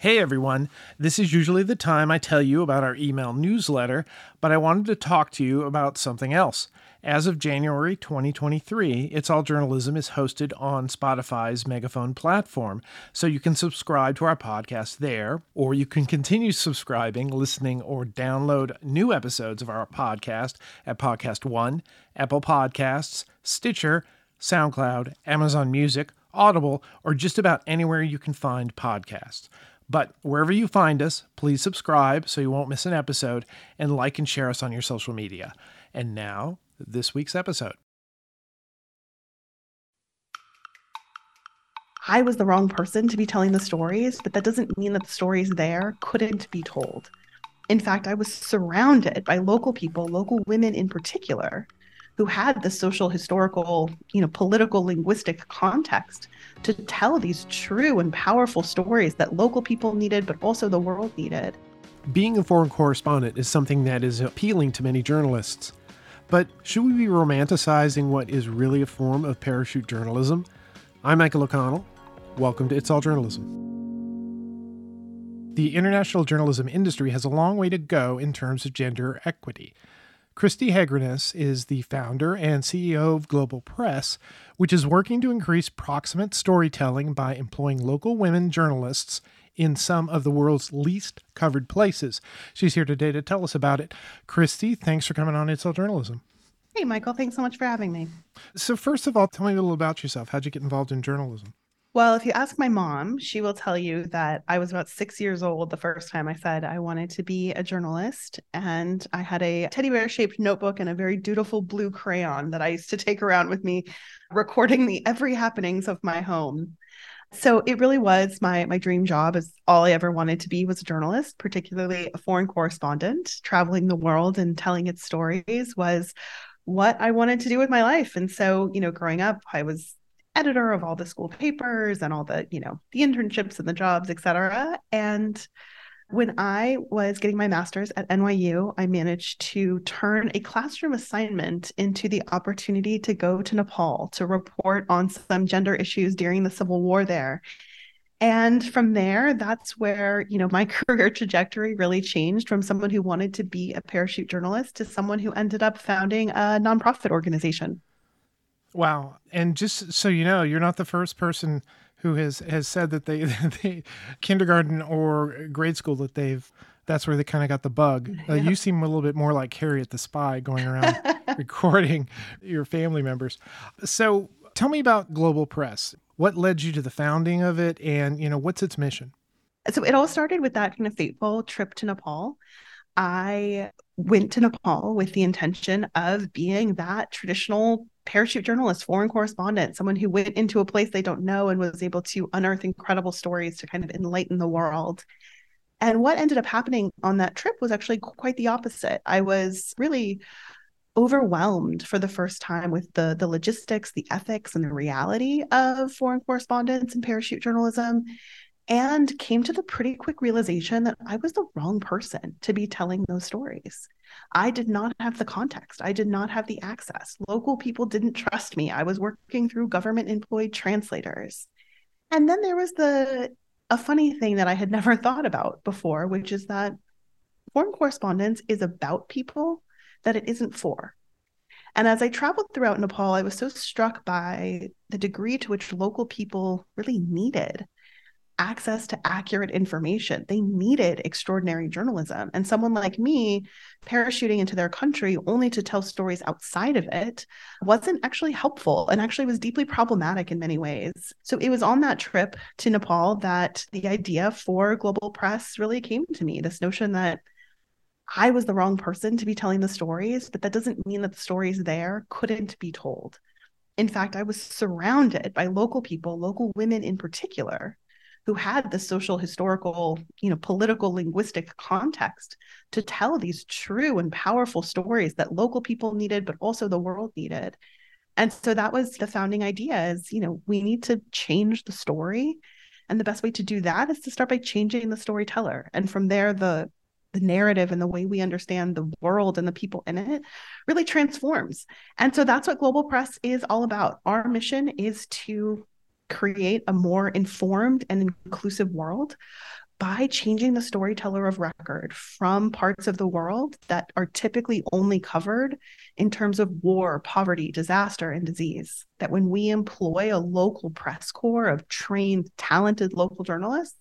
Hey everyone, this is usually the time I tell you about our email newsletter, but I wanted to talk to you about something else. As of January 2023, It's All Journalism is hosted on Spotify's Megaphone platform, so you can subscribe to our podcast there, or you can continue subscribing, listening, or download new episodes of our podcast at Podcast One, Apple Podcasts, Stitcher, SoundCloud, Amazon Music, Audible, or just about anywhere you can find podcasts. But wherever you find us, please subscribe so you won't miss an episode and like and share us on your social media. And now, this week's episode. I was the wrong person to be telling the stories, but that doesn't mean that the stories there couldn't be told. In fact, I was surrounded by local people, local women in particular, who had the social, historical, you know, political, linguistic context to tell these true and powerful stories that local people needed, but also the world needed. Being a foreign correspondent is something that is appealing to many journalists. But should we be romanticizing what is really a form of parachute journalism? I'm Michael O'Connell. Welcome to It's All Journalism. The international journalism industry has a long way to go in terms of gender equity. Cristi Hegranes is the founder and CEO of Global Press, which is working to increase proximate storytelling by employing local women journalists in some of the world's least covered places. She's here today to tell us about it. Cristi, thanks for coming on It's All Journalism. Hey, Michael, thanks so much for having me. So, first of all, tell me a little about yourself. How'd you get involved in journalism? Well, if you ask my mom, she will tell you that I was about six years old the first time I said I wanted to be a journalist. And I had a teddy bear shaped notebook and a very dutiful blue crayon that I used to take around with me, recording the every happenings of my home. So it really was my my dream job is all I ever wanted to be was a journalist, particularly a foreign correspondent, traveling the world and telling its stories was what I wanted to do with my life. And so, you know, growing up, I was editor of all the school papers and all the you know the internships and the jobs etc and when i was getting my master's at nyu i managed to turn a classroom assignment into the opportunity to go to nepal to report on some gender issues during the civil war there. And from there that's where you know my career trajectory really changed from someone who wanted to be a parachute journalist to someone who ended up founding a nonprofit organization Wow. And just so you know, you're not the first person who has has said that they, they kindergarten or grade school that they've that's where they kind of got the bug. Uh, You seem a little bit more like Harriet the Spy going around recording your family members. So tell me about Global Press. What led you to the founding of it and, you know, what's its mission? So it all started with that kind of fateful trip to Nepal. I went to Nepal with the intention of being that traditional parachute journalist, foreign correspondent, someone who went into a place they don't know and was able to unearth incredible stories to kind of enlighten the world. And what ended up happening on that trip was actually quite the opposite. I was really overwhelmed for the first time with the the logistics, the ethics, and the reality of foreign correspondence and parachute journalism and came to the pretty quick realization that I was the wrong person to be telling those stories. I did not have the context. I did not have the access. Local people didn't trust me. I was working through government employed translators. And then there was the a funny thing that I had never thought about before, which is that foreign correspondence is about people that it isn't for. And as I traveled throughout Nepal, I was so struck by the degree to which local people really needed access to accurate information. They needed extraordinary journalism. And someone like me, parachuting into their country only to tell stories outside of it, wasn't actually helpful and actually was deeply problematic in many ways. So it was on that trip to Nepal that the idea for Global Press really came to me this notion that. I was the wrong person to be telling the stories, but that doesn't mean that the stories there couldn't be told. In fact, I was surrounded by local people, local women in particular, who had the social historical you know political linguistic context to tell these true and powerful stories that local people needed but also the world needed and so that was the founding idea is you know we need to change the story and the best way to do that is to start by changing the storyteller and from there the the narrative and the way we understand the world and the people in it really transforms. And so that's what Global Press is all about. Our mission is to create a more informed and inclusive world by changing the storyteller of record from parts of the world that are typically only covered in terms of war, poverty, disaster, and disease. That when we employ a local press corps of trained, talented local journalists,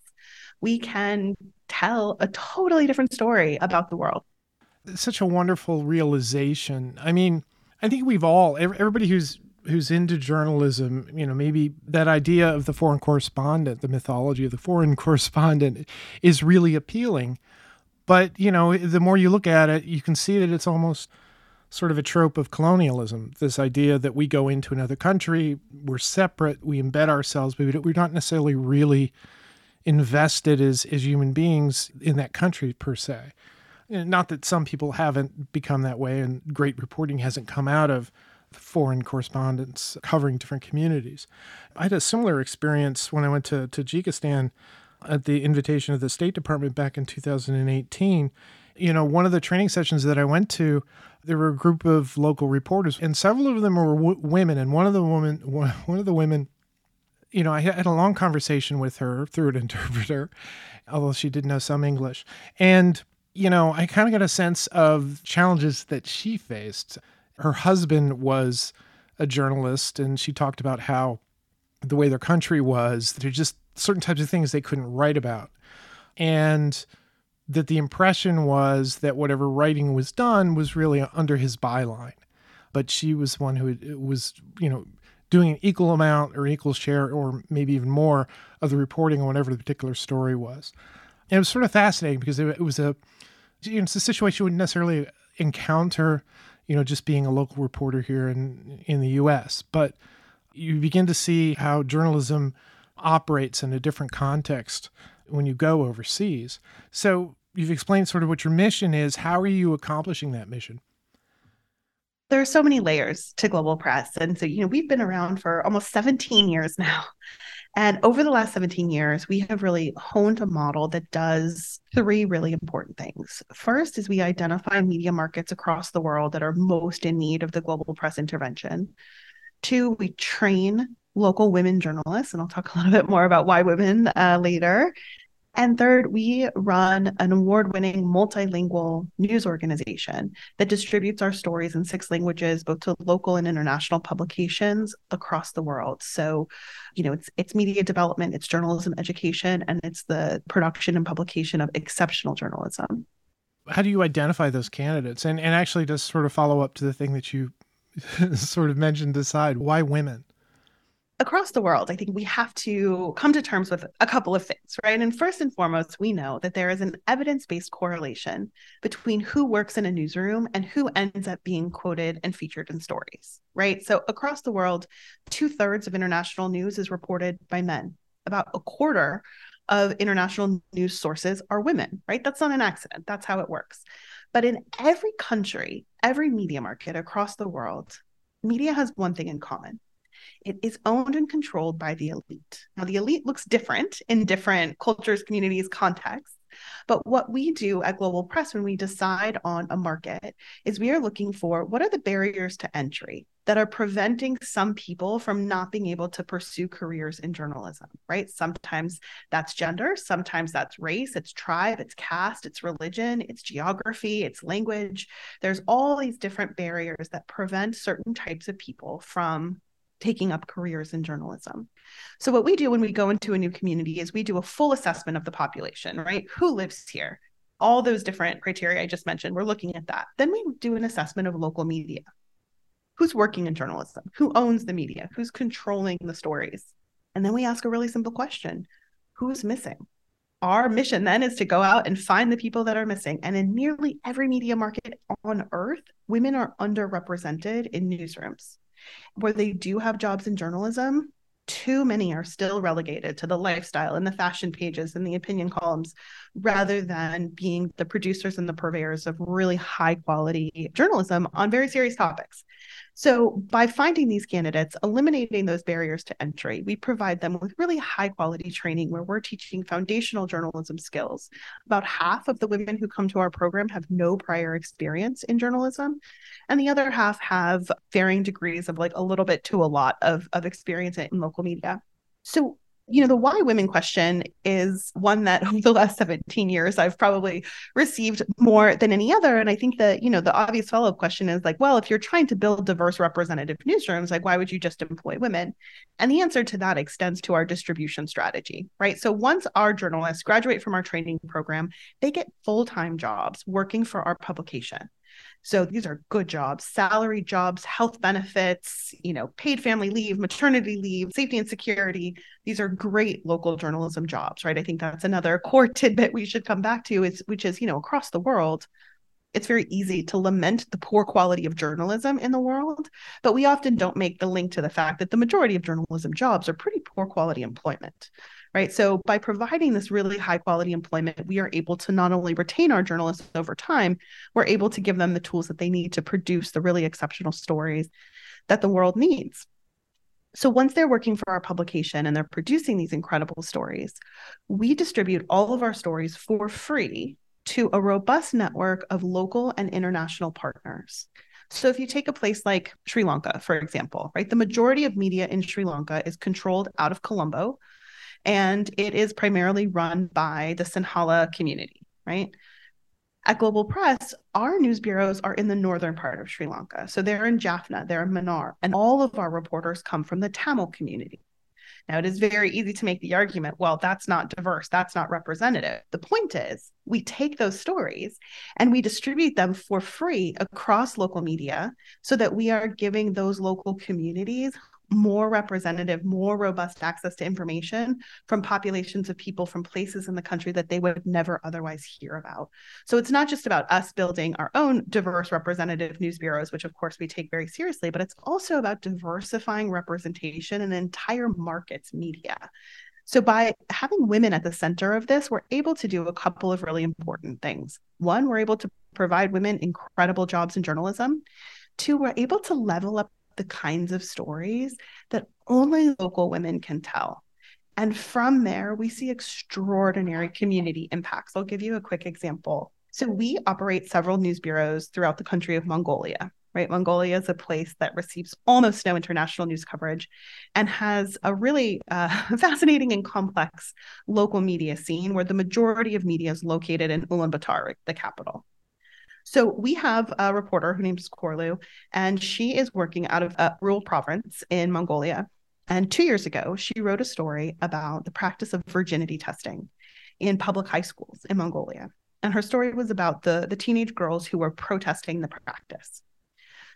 we can tell a totally different story about the world. such a wonderful realization. I mean, I think we've all, everybody who's who's into journalism, you know, maybe that idea of the foreign correspondent, the mythology of the foreign correspondent is really appealing. But, you know, the more you look at it, you can see that it's almost sort of a trope of colonialism. This idea that we go into another country, we're separate, we embed ourselves, but we're not necessarily really invested as, as human beings in that country per se. Not that some people haven't become that way and great reporting hasn't come out of foreign correspondents covering different communities. I had a similar experience when I went to Tajikistan at the invitation of the State Department back in 2018. You know, one of the training sessions that I went to, there were a group of local reporters, and several of them were w- women. And one of the women, one of the women, you know, I had a long conversation with her through an interpreter, although she did know some English. And you know, I kind of got a sense of challenges that she faced her husband was a journalist, and she talked about how the way their country was, there's just certain types of things they couldn't write about. And that the impression was that whatever writing was done was really under his byline. But she was one who was, you know, doing an equal amount or equal share or maybe even more of the reporting on whatever the particular story was. And it was sort of fascinating because it, was a, you know, it's a situation you wouldn't necessarily encounter you know, just being a local reporter here in in the U.S. But you begin to see how journalism operates in a different context when you go overseas. So you've explained sort of what your mission is. How are you accomplishing that mission? There are so many layers to global press. And so, you know, we've been around for almost 17 years now. And over the last 17 years, we have really honed a model that does three really important things. First is we identify media markets across the world that are most in need of the global press intervention. Two, we train local women journalists, and I'll talk a little bit more about why women uh, later. And third, we run an award winning multilingual news organization that distributes our stories in six languages, both to local and international publications across the world. So, you know, it's it's media development, it's journalism education, and it's the production and publication of exceptional journalism. How do you identify those candidates? And and actually just sort of follow up to the thing that you sort of mentioned aside, why women? Across the world, I think we have to come to terms with a couple of things, right? And first and foremost, we know that there is an evidence based correlation between who works in a newsroom and who ends up being quoted and featured in stories, right? So across the world, two thirds of international news is reported by men. About a quarter of international news sources are women, right? That's not an accident. That's how it works. But in every country, every media market across the world, media has one thing in common it is owned and controlled by the elite. Now, the elite looks different in different cultures, communities, contexts. But what we do at Global Press when we decide on a market is we are looking for what are the barriers to entry that are preventing some people from not being able to pursue careers in journalism, right? Sometimes that's gender, sometimes that's race, it's tribe, it's caste, it's religion, it's geography, it's language. There's all these different barriers that prevent certain types of people from taking up careers in journalism. So, what we do when we go into a new community is we do a full assessment of the population, right? Who lives here? All those different criteria I just mentioned, we're looking at that. Then we do an assessment of local media. Who's working in journalism? Who owns the media? Who's controlling the stories? And then we ask a really simple question Who's missing? Our mission then is to go out and find the people that are missing. And in nearly every media market on earth, women are underrepresented in newsrooms where they do have jobs in journalism, too many are still relegated to the lifestyle and the fashion pages and the opinion columns rather than being the producers and the purveyors of really high quality journalism on very serious topics. So, by finding these candidates, eliminating those barriers to entry, we provide them with really high quality training where we're teaching foundational journalism skills. About half of the women who come to our program have no prior experience in journalism, and the other half have varying degrees of like a little bit to a lot of, of experience in local media. So, you know, the why women question is one that over the last 17 years I've probably received more than any other. And I think that, you know, the obvious follow up question is like, well, if you're trying to build diverse representative newsrooms, like, why would you just employ women? And the answer to that extends to our distribution strategy, right? So once our journalists graduate from our training program, they get full time jobs working for our publication. So these are good jobs, salary jobs, health benefits, you know, paid family leave, maternity leave, safety and security. These are great local journalism jobs, right? I think that's another core tidbit we should come back to is which is, you know, across the world, it's very easy to lament the poor quality of journalism in the world, but we often don't make the link to the fact that the majority of journalism jobs are pretty poor quality employment right? So by providing this really high quality employment, we are able to not only retain our journalists over time, we're able to give them the tools that they need to produce the really exceptional stories that the world needs. So once they're working for our publication and they're producing these incredible stories, we distribute all of our stories for free to a robust network of local and international partners. So if you take a place like Sri Lanka, for example, right, the majority of media in Sri Lanka is controlled out of Colombo and it is primarily run by the Sinhala community, right? At Global Press, our news bureaus are in the northern part of Sri Lanka. So they're in Jaffna, they're in Mannar, and all of our reporters come from the Tamil community. Now, it is very easy to make the argument, well, that's not diverse, that's not representative. The point is, we take those stories and we distribute them for free across local media so that we are giving those local communities more representative, more robust access to information from populations of people from places in the country that they would never otherwise hear about. So it's not just about us building our own diverse representative news bureaus, which of course we take very seriously, but it's also about diversifying representation in entire markets media. So, by having women at the center of this, we're able to do a couple of really important things. One, we're able to provide women incredible jobs in journalism. Two, we're able to level up the kinds of stories that only local women can tell. And from there, we see extraordinary community impacts. I'll give you a quick example. So, we operate several news bureaus throughout the country of Mongolia, right? Mongolia is a place that receives almost no international news coverage and has a really uh, fascinating and complex local media scene where the majority of media is located in Ulaanbaatar, the capital. So we have a reporter, her name is Khorloo, and she is working out of a rural province in Mongolia. And two years ago, she wrote a story about the practice of virginity testing in public high schools in Mongolia. And her story was about the, the teenage girls who were protesting the practice.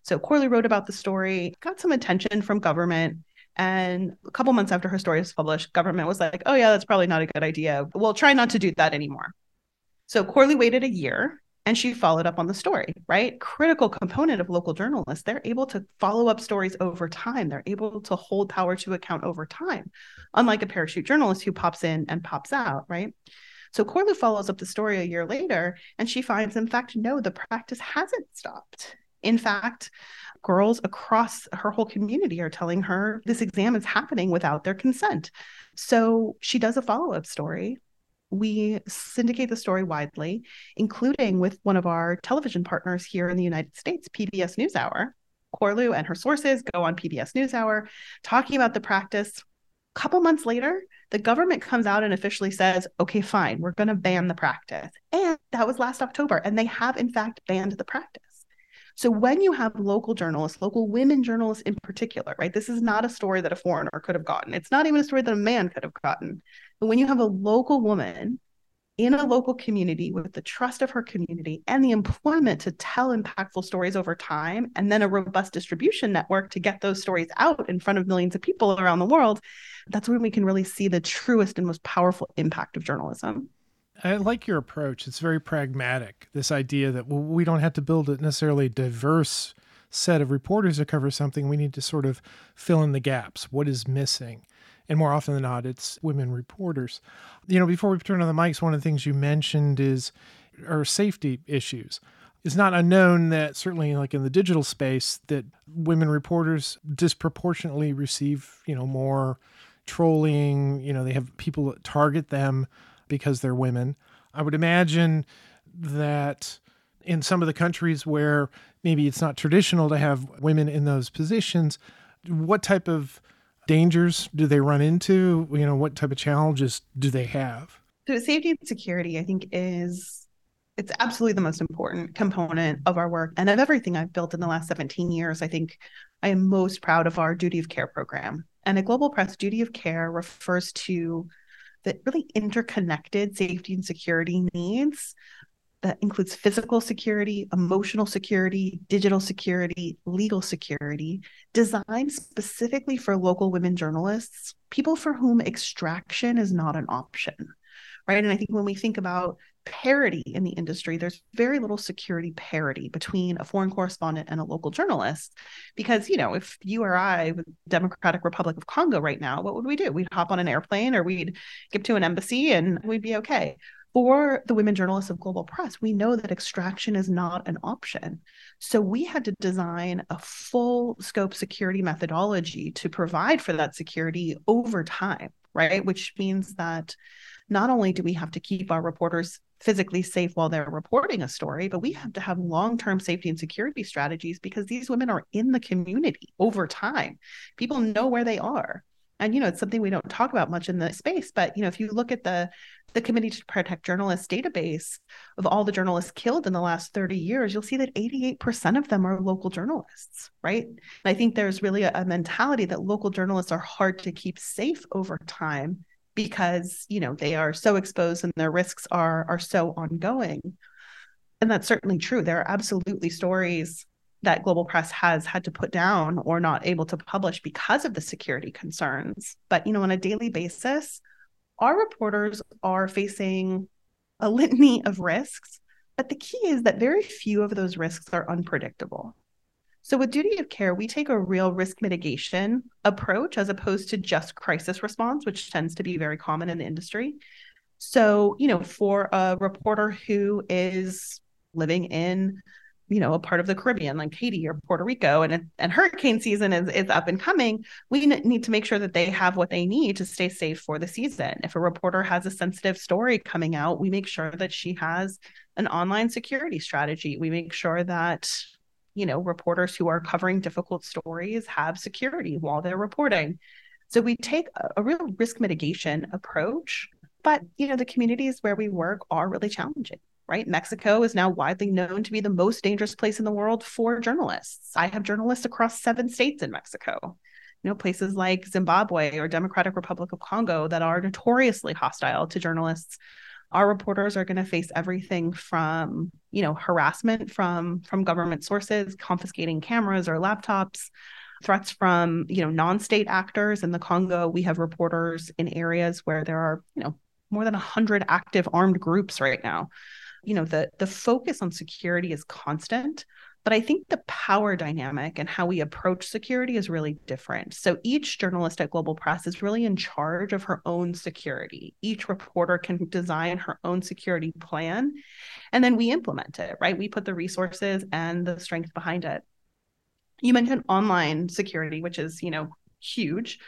So Khorloo wrote about the story, got some attention from government. And a couple months after her story was published, government was like, oh, yeah, that's probably not a good idea. We'll try not to do that anymore. So Khorloo waited a year and she followed up on the story right? Critical component of local journalists they're able to follow up stories over time. They're able to hold power to account over time unlike a parachute journalist who pops in and pops out right? So Khorloo follows up the story a year later and she finds in fact no the practice hasn't stopped. In fact girls across her whole community are telling her this exam is happening without their consent. So she does a follow-up story we syndicate the story widely, including with one of our television partners here in the United States, PBS NewsHour. Khorloo and her sources go on PBS NewsHour talking about the practice. A couple months later, the government comes out and officially says, okay, fine, we're going to ban the practice. And that was last October. And they have, in fact, banned the practice. So when you have local journalists, local women journalists in particular, right? This is not a story that a foreigner could have gotten. It's not even a story that a man could have gotten. But when you have a local woman in a local community with the trust of her community and the employment to tell impactful stories over time, and then a robust distribution network to get those stories out in front of millions of people around the world, that's when we can really see the truest and most powerful impact of journalism. I like your approach. It's very pragmatic. This idea that we don't have to build a necessarily diverse set of reporters to cover something. We need to sort of fill in the gaps. What is missing? And more often than not, it's women reporters. You know, before we turn on the mics, one of the things you mentioned is are safety issues. It's not unknown that certainly like in the digital space that women reporters disproportionately receive, you know, more trolling, you know, they have people that target them because they're women. I would imagine that in some of the countries where maybe it's not traditional to have women in those positions, what type of dangers do they run into? You know, what type of challenges do they have? So safety and security, I think, is it's absolutely the most important component of our work and of everything I've built in the last 17 years. I think I am most proud of our duty of care program. And a global press duty of care refers to the really interconnected safety and security needs that includes physical security, emotional security, digital security, legal security, designed specifically for local women journalists, people for whom extraction is not an option. Right. And I think when we think about parity in the industry, there's very little security parity between a foreign correspondent and a local journalist. Because, you know, if you or I, Democratic Republic of Congo right now, what would we do? We'd hop on an airplane or we'd get to an embassy and we'd be okay for the women journalists of global press, we know that extraction is not an option. So we had to design a full scope security methodology to provide for that security over time, right? Which means that not only do we have to keep our reporters physically safe while they're reporting a story, but we have to have long term safety and security strategies because these women are in the community over time. People know where they are and you know it's something we don't talk about much in the space but you know if you look at the the committee to protect journalists database of all the journalists killed in the last 30 years you'll see that 88% of them are local journalists right? And i think there's really a, a mentality that local journalists are hard to keep safe over time because you know they are so exposed and their risks are are so ongoing. And that's certainly true. There are absolutely stories that global press has had to put down or not able to publish because of the security concerns. But, you know, on a daily basis, our reporters are facing a litany of risks. But the key is that very few of those risks are unpredictable. So, with duty of care, we take a real risk mitigation approach as opposed to just crisis response, which tends to be very common in the industry. So, you know, for a reporter who is living in you know a part of the Caribbean like Haiti or Puerto Rico and and hurricane season is is up and coming we need to make sure that they have what they need to stay safe for the season. If a reporter has a sensitive story coming out we make sure that she has an online security strategy. We make sure that you know reporters who are covering difficult stories have security while they're reporting. So we take a, a real risk mitigation approach but you know the communities where we work are really challenging right? Mexico is now widely known to be the most dangerous place in the world for journalists. I have journalists across seven states in Mexico. You know, places like Zimbabwe or Democratic Republic of Congo that are notoriously hostile to journalists. Our reporters are going to face everything from, you know, harassment from from government sources, confiscating cameras or laptops, threats from, you know, non-state actors in the Congo. We have reporters in areas where there are, you know, more than 100 active armed groups right now you know the the focus on security is constant but i think the power dynamic and how we approach security is really different. So each journalist at global press is really in charge of her own security. Each reporter can design her own security plan and then we implement it right? We put the resources and the strength behind it. You mentioned online security which is you know huge.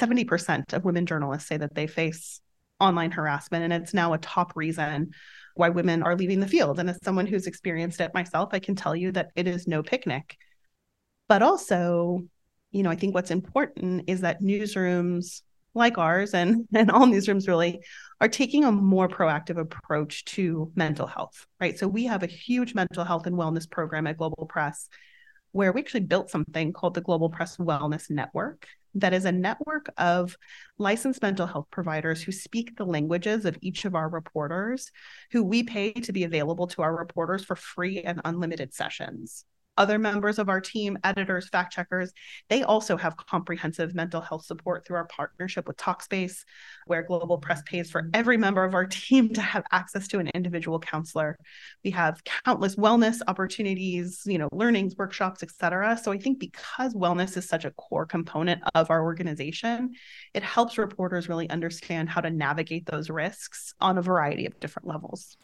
70% of women journalists say that they face online harassment and it's now a top reason why women are leaving the field. And as someone who's experienced it myself, I can tell you that it is no picnic. But also, you know, I think what's important is that newsrooms like ours and and all newsrooms really are taking a more proactive approach to mental health, right? So we have a huge mental health and wellness program at Global Press where we actually built something called the Global Press Wellness Network that is a network of licensed mental health providers who speak the languages of each of our reporters, who we pay to be available to our reporters for free and unlimited sessions other members of our team, editors, fact checkers, they also have comprehensive mental health support through our partnership with Talkspace, where Global Press pays for every member of our team to have access to an individual counselor. We have countless wellness opportunities, you know, learnings, workshops, etc. So I think because wellness is such a core component of our organization, it helps reporters really understand how to navigate those risks on a variety of different levels.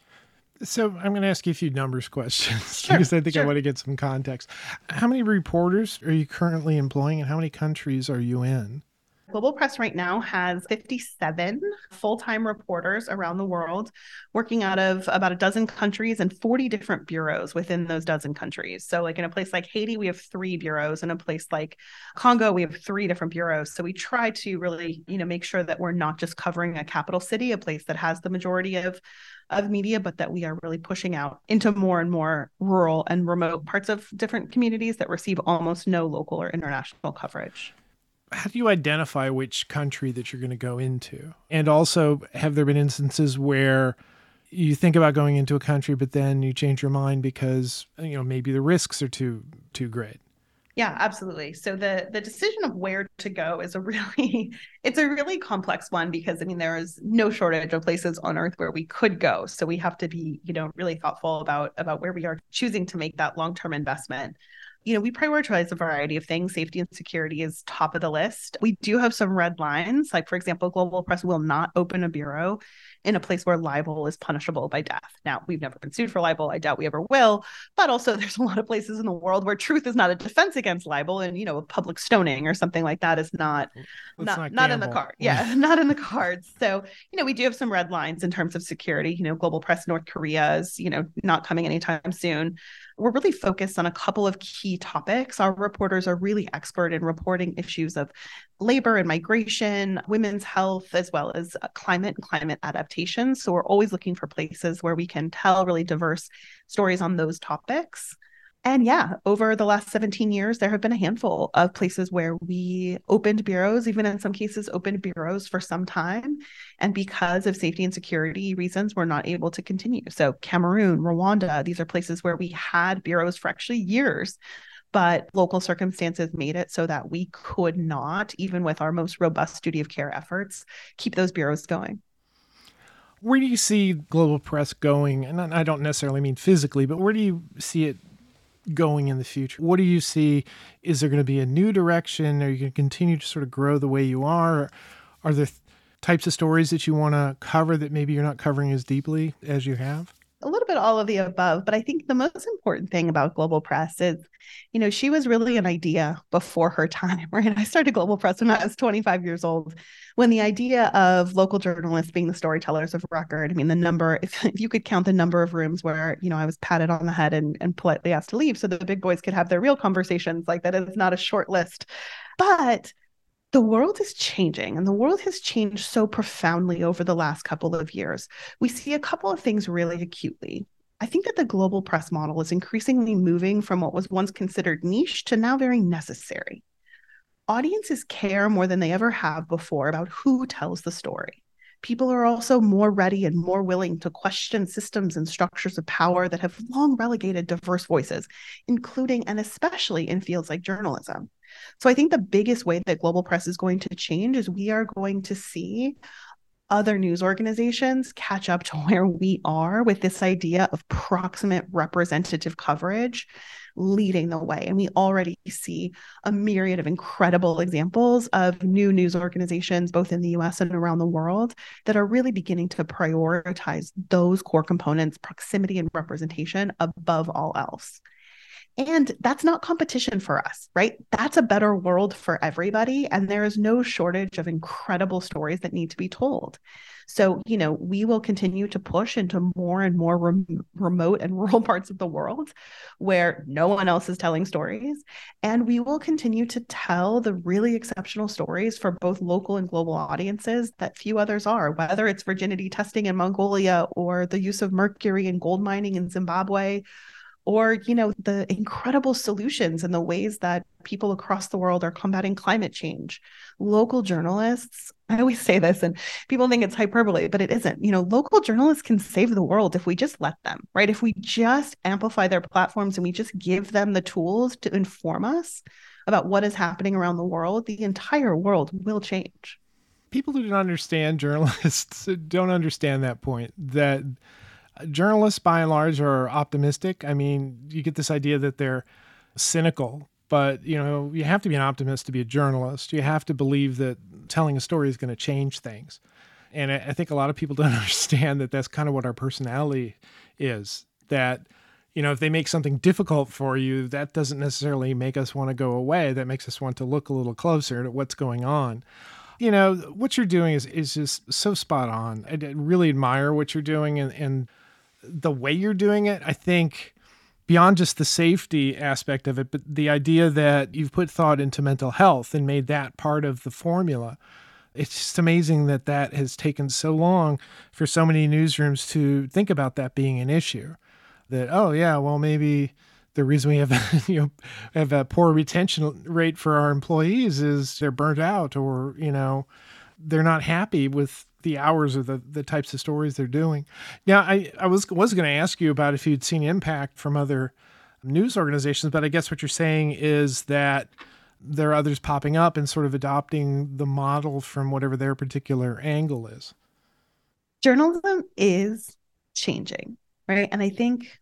So I'm going to ask you a few numbers questions sure, because I think sure. I want to get some context. How many reporters are you currently employing, and how many countries are you in? Global Press right now has 57 full time reporters around the world working out of about a dozen countries and 40 different bureaus within those dozen countries. So, like in a place like Haiti, we have three bureaus. In a place like Congo, we have three different bureaus. So, we try to really, you know, make sure that we're not just covering a capital city, a place that has the majority of of media, but that we are really pushing out into more and more rural and remote parts of different communities that receive almost no local or international coverage how do you identify which country that you're going to go into? And also, have there been instances where you think about going into a country, but then you change your mind because you know maybe the risks are too too great? Yeah, absolutely. So the the decision of where to go is a really it's a really complex one because I mean there is no shortage of places on earth where we could go. So we have to be, you know, really thoughtful about about where we are choosing to make that long-term investment you know, we prioritize a variety of things. Safety and security is top of the list. We do have some red lines. Like, for example, Global Press will not open a bureau in a place where libel is punishable by death. Now, we've never been sued for libel. I doubt we ever will. But also, there's a lot of places in the world where truth is not a defense against libel, and you know, a public stoning or something like that is not not not, not in the card. Yeah, not in the cards. So, you know, we do have some red lines in terms of security. You know, Global Press North Korea is you know not coming anytime soon we're really focused on a couple of key topics. Our reporters are really expert in reporting issues of labor and migration, women's health, as well as uh, climate and climate adaptation. So we're always looking for places where we can tell really diverse stories on those topics. And yeah, over the last 17 years, there have been a handful of places where we opened bureaus, even in some cases, opened bureaus for some time. And because of safety and security reasons, we're not able to continue. So, Cameroon, Rwanda, these are places where we had bureaus for actually years. But local circumstances made it so that we could not, even with our most robust duty of care efforts, keep those bureaus going where do you see global press going and i don't necessarily mean physically but where do you see it going in the future? What do you see? Is there going to be a new direction? Are you going to continue to sort of grow the way you are? Are there th- types of stories that you want to cover that maybe you're not covering as deeply as you have? A little bit all of the above but i think the most important thing about global press is you know she was really an idea before her time right? I started global press when i was 25 years old when the idea of local journalists being the storytellers of record i mean the number if, if you could count the number of rooms where you know i was patted on the head and, and politely asked to leave so the big boys could have their real conversations like that is not a short list. But the world is changing and the world has changed so profoundly over the last couple of years. We see a couple of things really acutely. I think that the global press model is increasingly moving from what was once considered niche to now very necessary. Audiences care more than they ever have before about who tells the story. People are also more ready and more willing to question systems and structures of power that have long relegated diverse voices, including and especially in fields like journalism. So I think the biggest way that global press is going to change is we are going to see other news organizations catch up to where we are with this idea of proximate representative coverage leading the way. And we already see a myriad of incredible examples of new news organizations, both in the US and around the world, that are really beginning to prioritize those core components, proximity and representation, above all else. And that's not competition for us, right? That's a better world for everybody. And there is no shortage of incredible stories that need to be told. So, you know, we will continue to push into more and more rem- remote and rural parts of the world where no one else is telling stories. And we will continue to tell the really exceptional stories for both local and global audiences that few others are, whether it's virginity testing in Mongolia or the use of mercury in gold mining in Zimbabwe or you know the incredible solutions and the ways that people across the world are combating climate change. Local journalists i always say this and people think it's hyperbole but it isn't. You know local journalists can save the world if we just let them right? If we just amplify their platforms and we just give them the tools to inform us about what is happening around the world the entire world will change. People who don't understand journalists don't understand that point that journalists by and large are optimistic. I mean, you get this idea that they're cynical, but you know, you have to be an optimist to be a journalist. You have to believe that telling a story is going to change things. And I think a lot of people don't understand that that's kind of what our personality is. That, you know, if they make something difficult for you, that doesn't necessarily make us want to go away. That makes us want to look a little closer at what's going on. You know, what you're doing is, is just so spot on. I really admire what you're doing and, and the way you're doing it. I think beyond just the safety aspect of it, but the idea that you've put thought into mental health and made that part of the formula. It's just amazing that that has taken so long for so many newsrooms to think about that being an issue. That, oh, yeah, well, maybe the reason we have you know have a poor retention rate for our employees is they're burnt out or you know they're not happy with the hours or the, the types of stories they're doing. Now, I, I was was going to ask you about if you'd seen impact from other news organizations, but I guess what you're saying is that there are others popping up and sort of adopting the model from whatever their particular angle is. Journalism is changing, right? And I think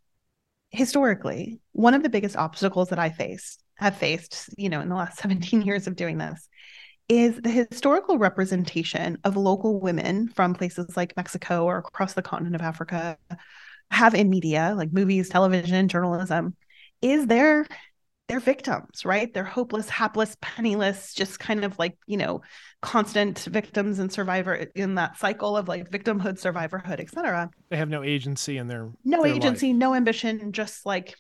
historically, one of the biggest obstacles that I faced have faced, you know, in the last 17 years of doing this is the historical representation of local women from places like Mexico or across the continent of Africa have in media, like movies, television, journalism, is their they're victims, right? They're hopeless, hapless, penniless, just kind of like, you know, constant victims and survivor in that cycle of like victimhood, survivorhood, etc. They have no agency in their no their agency, life. no ambition, just like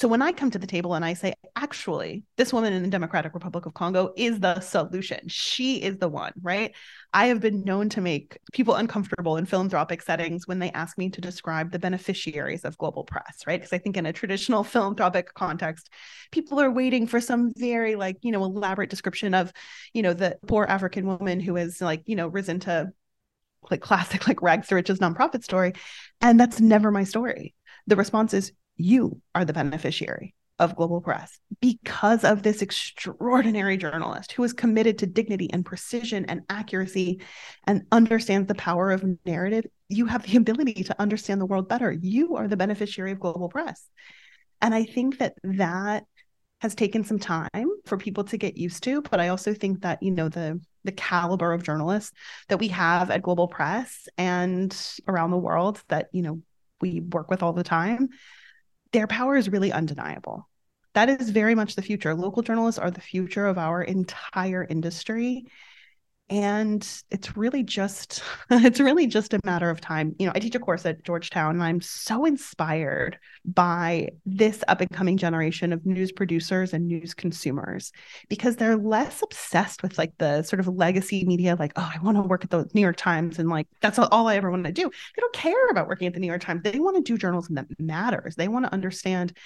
so when I come to the table and I say, actually, this woman in the Democratic Republic of Congo is the solution. She is the one, right? I have been known to make people uncomfortable in philanthropic settings when they ask me to describe the beneficiaries of global press, right? Because I think in a traditional philanthropic context, people are waiting for some very like, you know, elaborate description of, you know, the poor African woman who has like, you know, risen to like classic like rags to riches nonprofit story and that's never my story the response is you are the beneficiary of global press because of this extraordinary journalist who is committed to dignity and precision and accuracy and understands the power of narrative. You have the ability to understand the world better. You are the beneficiary of global press. And i think that that has taken some time for people to get used to but i also think that you know the the caliber of journalists that we have at global press and around the world that you know we work with all the time their power is really undeniable. That is very much the future. Local journalists are the future of our entire industry and it's really just it's really just a matter of time. You know i teach a course at georgetown and i'm so inspired by this up and coming generation of news producers and news consumers because they're less obsessed with like the sort of legacy media like oh i want to work at the new york times and like that's all i ever want to do. They don't care about working at the new york times. They want to do journalism that matters. They want to understand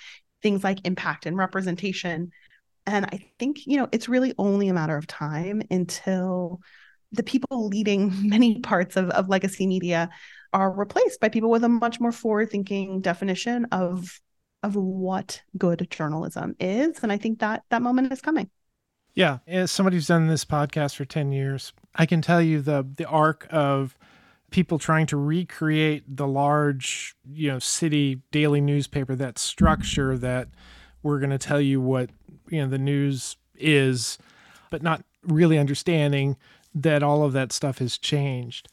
things like impact and representation and I think, you know, it's really only a matter of time until the people leading many parts of, of legacy media are replaced by people with a much more forward thinking definition of of what good journalism is. And I think that that moment is coming. Yeah. As somebody who's done this podcast for 10 years, I can tell you the the arc of people trying to recreate the large, you know, city daily newspaper, that structure that we're going to tell you what you know the news is, but not really understanding that all of that stuff has changed.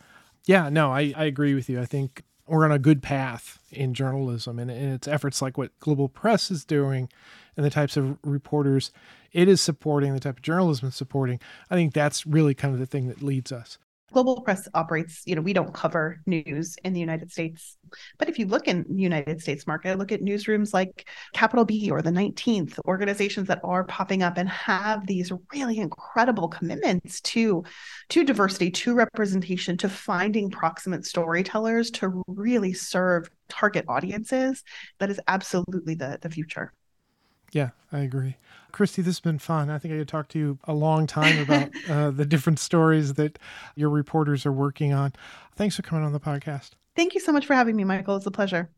Yeah, no, I, I agree with you. I think we're on a good path in journalism and, and it's efforts like what Global Press is doing and the types of reporters it is supporting, the type of journalism it's supporting. I think that's really kind of the thing that leads us global press operates you know we don't cover news in the united states but if you look in the united states market look at newsrooms like capital b or the 19th organizations that are popping up and have these really incredible commitments to to diversity to representation to finding proximate storytellers to really serve target audiences that is absolutely the the future. Yeah i agree Cristi, this has been fun. I think I could talk to you a long time about uh, the different stories that your reporters are working on. Thanks for coming on the podcast. Thank you so much for having me, Michael. It's a pleasure.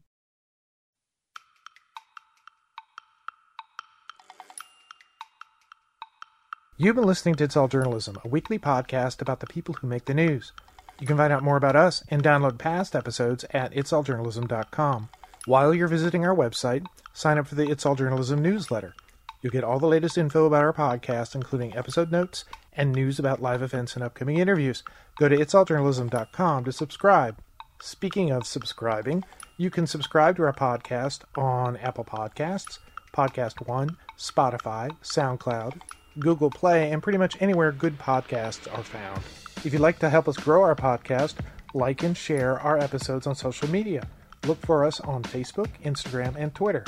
You've been listening to It's All Journalism, a weekly podcast about the people who make the news. You can find out more about us and download past episodes at itsalljournalism.com. While you're visiting our website, sign up for the It's All Journalism newsletter. You'll get all the latest info about our podcast, including episode notes and news about live events and upcoming interviews. Go to itsalljournalism.com to subscribe. Speaking of subscribing, you can subscribe to our podcast on Apple Podcasts, Podcast One, Spotify, SoundCloud, Google Play, and pretty much anywhere good podcasts are found. If you'd like to help us grow our podcast, like and share our episodes on social media. Look for us on Facebook, Instagram, and Twitter.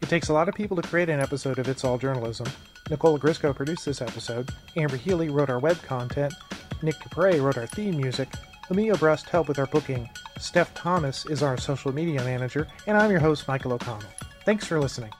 It takes a lot of people to create an episode of It's All Journalism. Nicola Grisco produced this episode. Amber Healy wrote our web content. Nick Capre wrote our theme music. Emilio Brust helped with our booking. Steph Thomas is our social media manager. And I'm your host, Michael O'Connell. Thanks for listening.